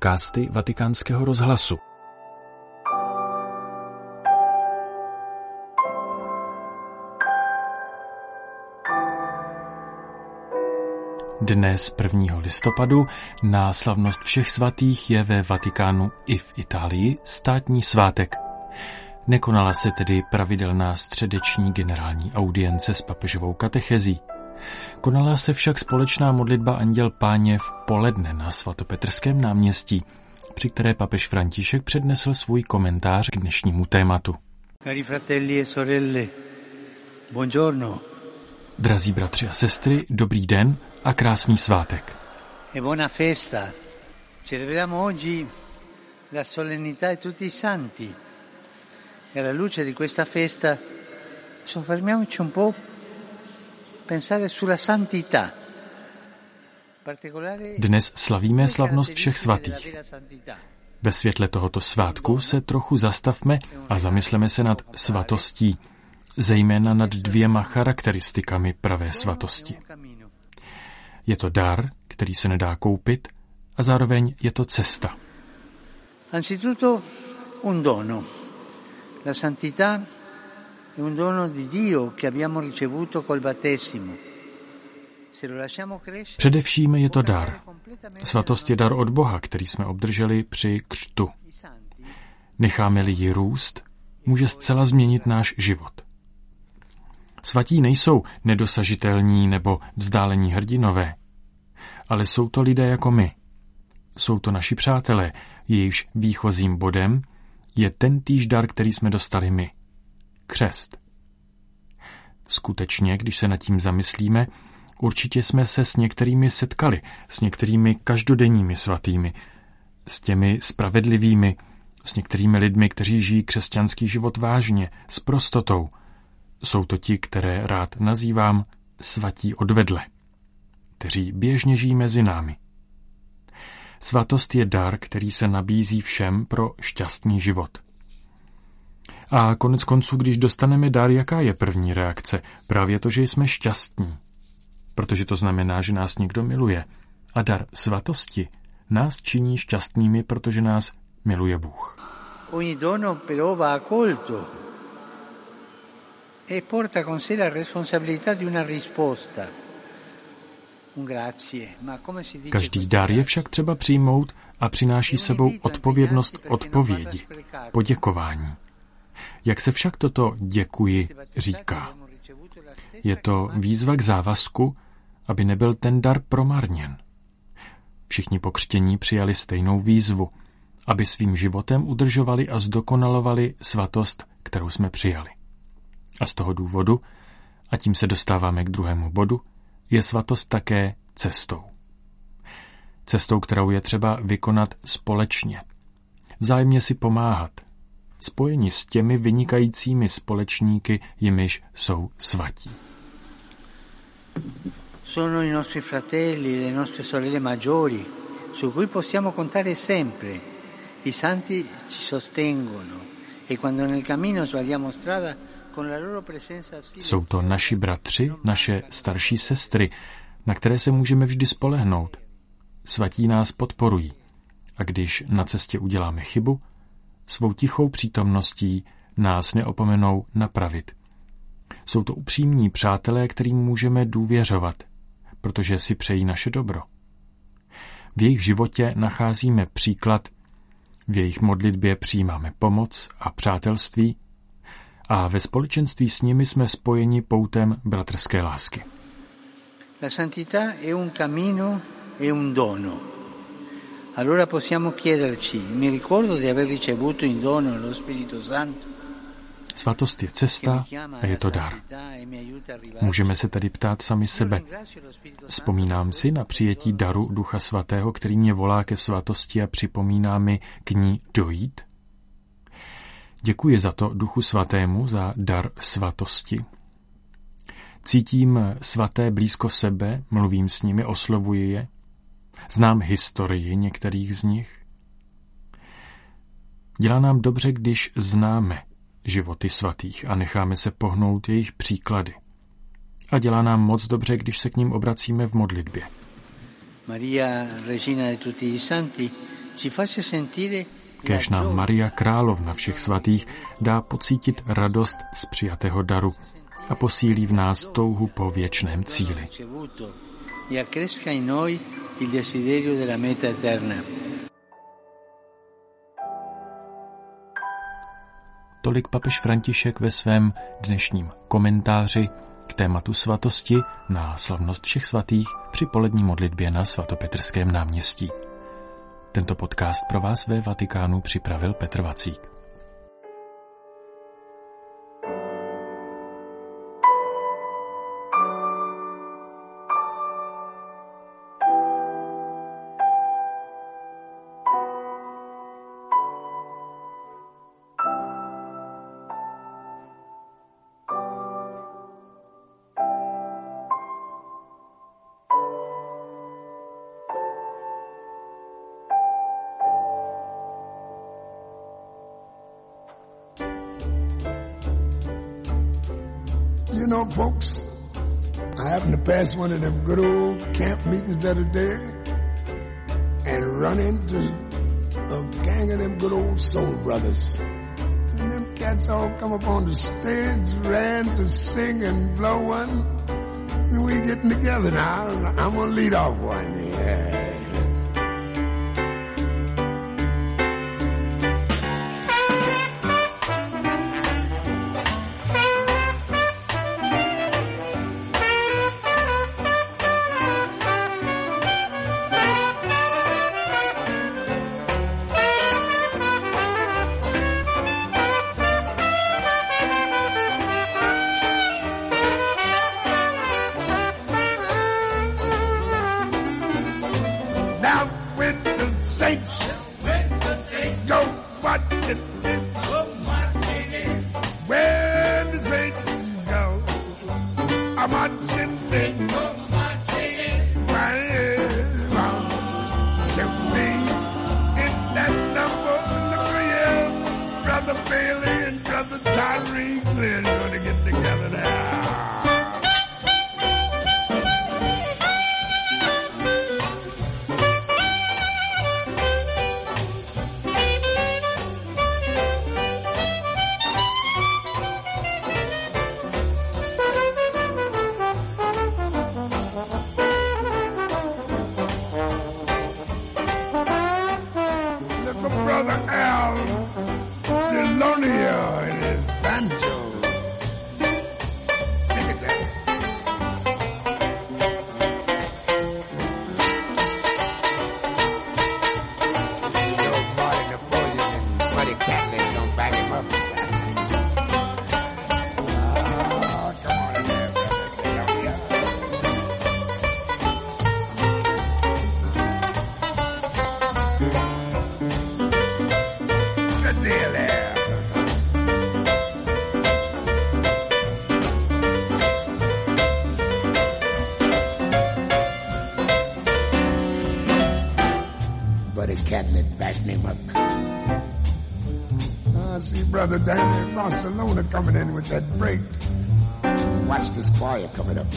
podcasty Vatikánského rozhlasu. Dnes 1. listopadu na slavnost všech svatých je ve Vatikánu i v Itálii státní svátek. Nekonala se tedy pravidelná středeční generální audience s papežovou katechezí. Konala se však společná modlitba Anděl Páně v poledne na svatopetrském náměstí, při které papež František přednesl svůj komentář k dnešnímu tématu. Cari fratelli e sorelle, buongiorno Drazí bratři a sestry, dobrý den a krásný svátek. e buona festa. Celebriamo oggi la solennità di tutti i santi e alla luce di questa festa soffermiamoci un po' Dnes slavíme slavnost všech svatých. Ve světle tohoto svátku se trochu zastavme a zamysleme se nad svatostí, zejména nad dvěma charakteristikami pravé svatosti. Je to dar, který se nedá koupit, a zároveň je to cesta. Anzitutto un dono. La santità è un dono di Dio che abbiamo ricevuto col battesimo. Se lo lasciamo crescere, Především je to dar. Svatost je dar od Boha, který jsme obdrželi při křtu. Necháme-li ji růst, může zcela změnit náš život. Svatí nejsou nedosažitelní nebo vzdálení hrdinové, ale jsou to lidé jako my. Jsou to naši přátelé, jejichž výchozím bodem je ten týž dar, který jsme dostali my. Křest. Skutečně, když se nad tím zamyslíme, určitě jsme se s některými setkali, s některými každodenními svatými, s těmi spravedlivými, s některými lidmi, kteří žijí křesťanský život vážně, s prostotou. Jsou to ti, které rád nazývám svatí odvedle, kteří běžně žijí mezi námi. Svatost je dar, který se nabízí všem pro šťastný život. A konec konců, když dostaneme dar, jaká je první reakce? Právě to, že jsme šťastní. Protože to znamená, že nás někdo miluje. A dar svatosti nás činí šťastnými, protože nás miluje Bůh. Ogni dono però va accolto e porta con sé la responsabilità di una risposta. Každý dar je však třeba přijmout a přináší sebou odpovědnost odpovědi, poděkování. Jak se však toto děkuji říká? Je to výzva k závazku, aby nebyl ten dar promarněn. Všichni pokřtění přijali stejnou výzvu, aby svým životem udržovali a zdokonalovali svatost, kterou jsme přijali. A z toho důvodu, a tím se dostáváme k druhému bodu, je svatost také cestou. Cestou, kterou je třeba vykonat společně. Vzájemně si pomáhat. Spojeni s těmi vynikajícími společníky, jimiž jsou svatí. Sono i nostri fratelli, le nostre sorelle maggiori, su cui possiamo contare sempre. I santi ci sostengono e quando nel cammino sbagliamo strada, con la loro presenza Jsou to naši bratři, naše starší sestry, na které se můžeme vždy spolehnout. Svatí nás podporují. A když na cestě uděláme chybu, svou tichou přítomností nás neopomenou napravit. Jsou to upřímní přátelé, kterým můžeme důvěřovat, protože si přejí naše dobro. V jejich životě nacházíme příklad, v jejich modlitbě přijímáme pomoc a přátelství a ve společenství s nimi jsme spojeni poutem bratrské lásky. La santità è un cammino e un dono. Allora possiamo chiederci, mi ricordo di aver ricevuto in dono lo Spirito Santo Svatost je cesta a je to dar. e. Můžeme se tedy ptát sami sebe. Vzpomínám si na přijetí daru Ducha Svatého, který mě volá ke svatosti a připomíná mi k ní dojít? Děkuji za to Duchu Svatému, za dar svatosti. Cítím svaté blízko sebe, mluvím s nimi, oslovuji je. Znám historii některých z nich. Dělá nám dobře, když známe životy svatých a necháme se pohnout jejich příklady. A dělá nám moc dobře, když se k ním obracíme v modlitbě. Maria, regina di tutti i santi, Kéž nám Maria Královna všech svatých dá pocítit radost z přijatého daru a posílí v nás touhu po věčném cíli. Tolik papež František ve svém dnešním komentáři k tématu svatosti na slavnost všech svatých při polední modlitbě na svatopetrském náměstí. Tento podcast pro vás ve Vatikánu připravil Petr Vacík. Know, folks, I happened to pass one of them good old camp meetings the other day and run into a gang of them good old soul brothers. And them cats all come up on the stage, ran to sing and blow one. And we getting together now. I'm gonna lead off one. Yeah. Saints go watching it, when the saints go, I'm to me in that number, brother Bailey and brother Tyree Glenn gonna get together now. bang him up. Come on there, brother. Get. Good deal there. Backed him up. I see brother Danny in Barcelona coming in with that break. Watch this choir coming up.